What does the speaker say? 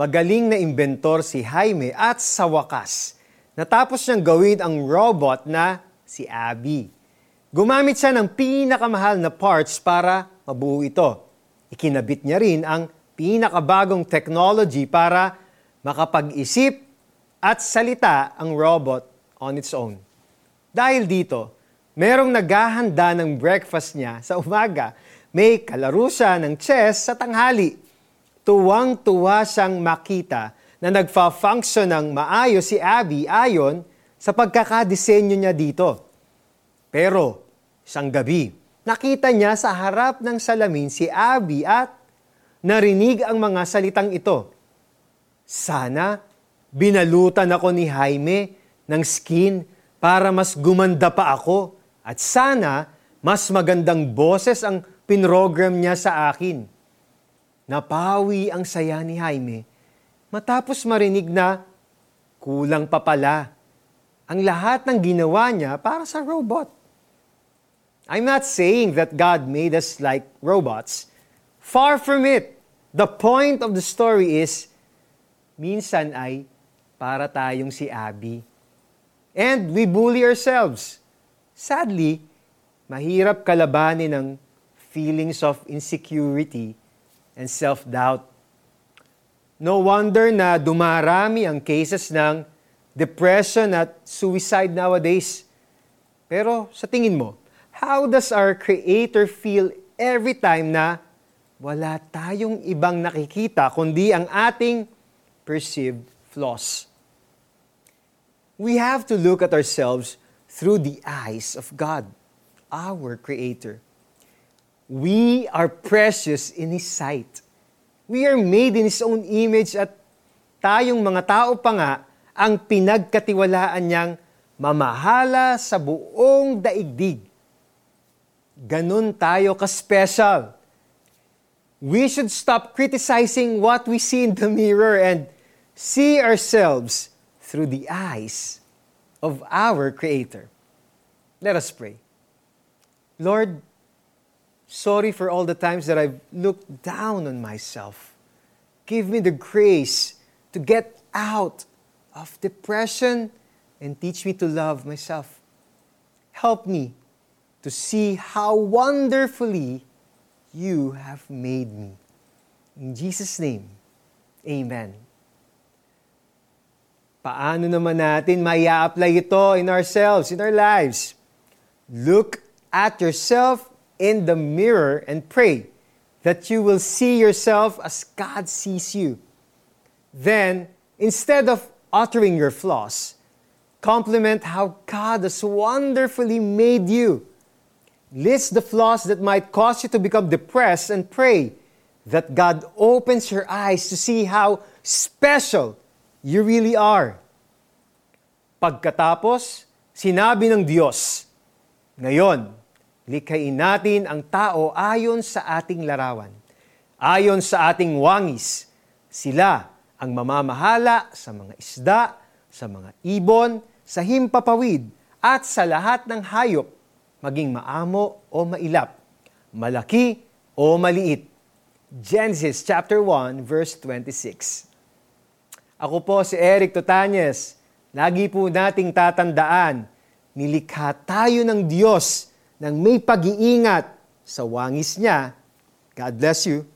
Magaling na inventor si Jaime at sa wakas, natapos niyang gawin ang robot na si Abby. Gumamit siya ng pinakamahal na parts para mabuo ito. Ikinabit niya rin ang pinakabagong technology para makapag-isip at salita ang robot on its own. Dahil dito, merong naghahanda ng breakfast niya sa umaga. May kalaro siya ng chess sa tanghali. Tuwang-tuwa siyang makita na nagfa-function ng maayos si Abby ayon sa pagkakadesenyo niya dito. Pero, isang gabi, nakita niya sa harap ng salamin si Abby at narinig ang mga salitang ito. Sana binalutan ako ni Jaime ng skin para mas gumanda pa ako at sana mas magandang boses ang pinrogram niya sa akin. Napawi ang saya ni Jaime matapos marinig na kulang pa pala ang lahat ng ginawa niya para sa robot. I'm not saying that God made us like robots. Far from it. The point of the story is, minsan ay para tayong si Abby. And we bully ourselves. Sadly, mahirap kalabanin ng feelings of insecurity and self-doubt. No wonder na dumarami ang cases ng depression at suicide nowadays. Pero sa tingin mo, How does our Creator feel every time na wala tayong ibang nakikita kundi ang ating perceived flaws? We have to look at ourselves through the eyes of God, our Creator. We are precious in His sight. We are made in His own image at tayong mga tao pa nga ang pinagkatiwalaan niyang mamahala sa buong daigdig ganun tayo ka-special. We should stop criticizing what we see in the mirror and see ourselves through the eyes of our Creator. Let us pray. Lord, sorry for all the times that I've looked down on myself. Give me the grace to get out of depression and teach me to love myself. Help me to see how wonderfully you have made me. In Jesus' name, Amen. Paano naman natin maya apply ito in ourselves, in our lives? Look at yourself in the mirror and pray that you will see yourself as God sees you. Then, instead of uttering your flaws, compliment how God has wonderfully made you List the flaws that might cause you to become depressed and pray that God opens your eyes to see how special you really are. Pagkatapos, sinabi ng Diyos, Ngayon, likhain natin ang tao ayon sa ating larawan. Ayon sa ating wangis, sila ang mamamahala sa mga isda, sa mga ibon, sa himpapawid, at sa lahat ng hayop maging maamo o mailap, malaki o maliit. Genesis chapter 1 verse 26. Ako po si Eric Totanyes. Lagi po nating tatandaan, nilikha tayo ng Diyos ng may pag-iingat sa wangis niya. God bless you.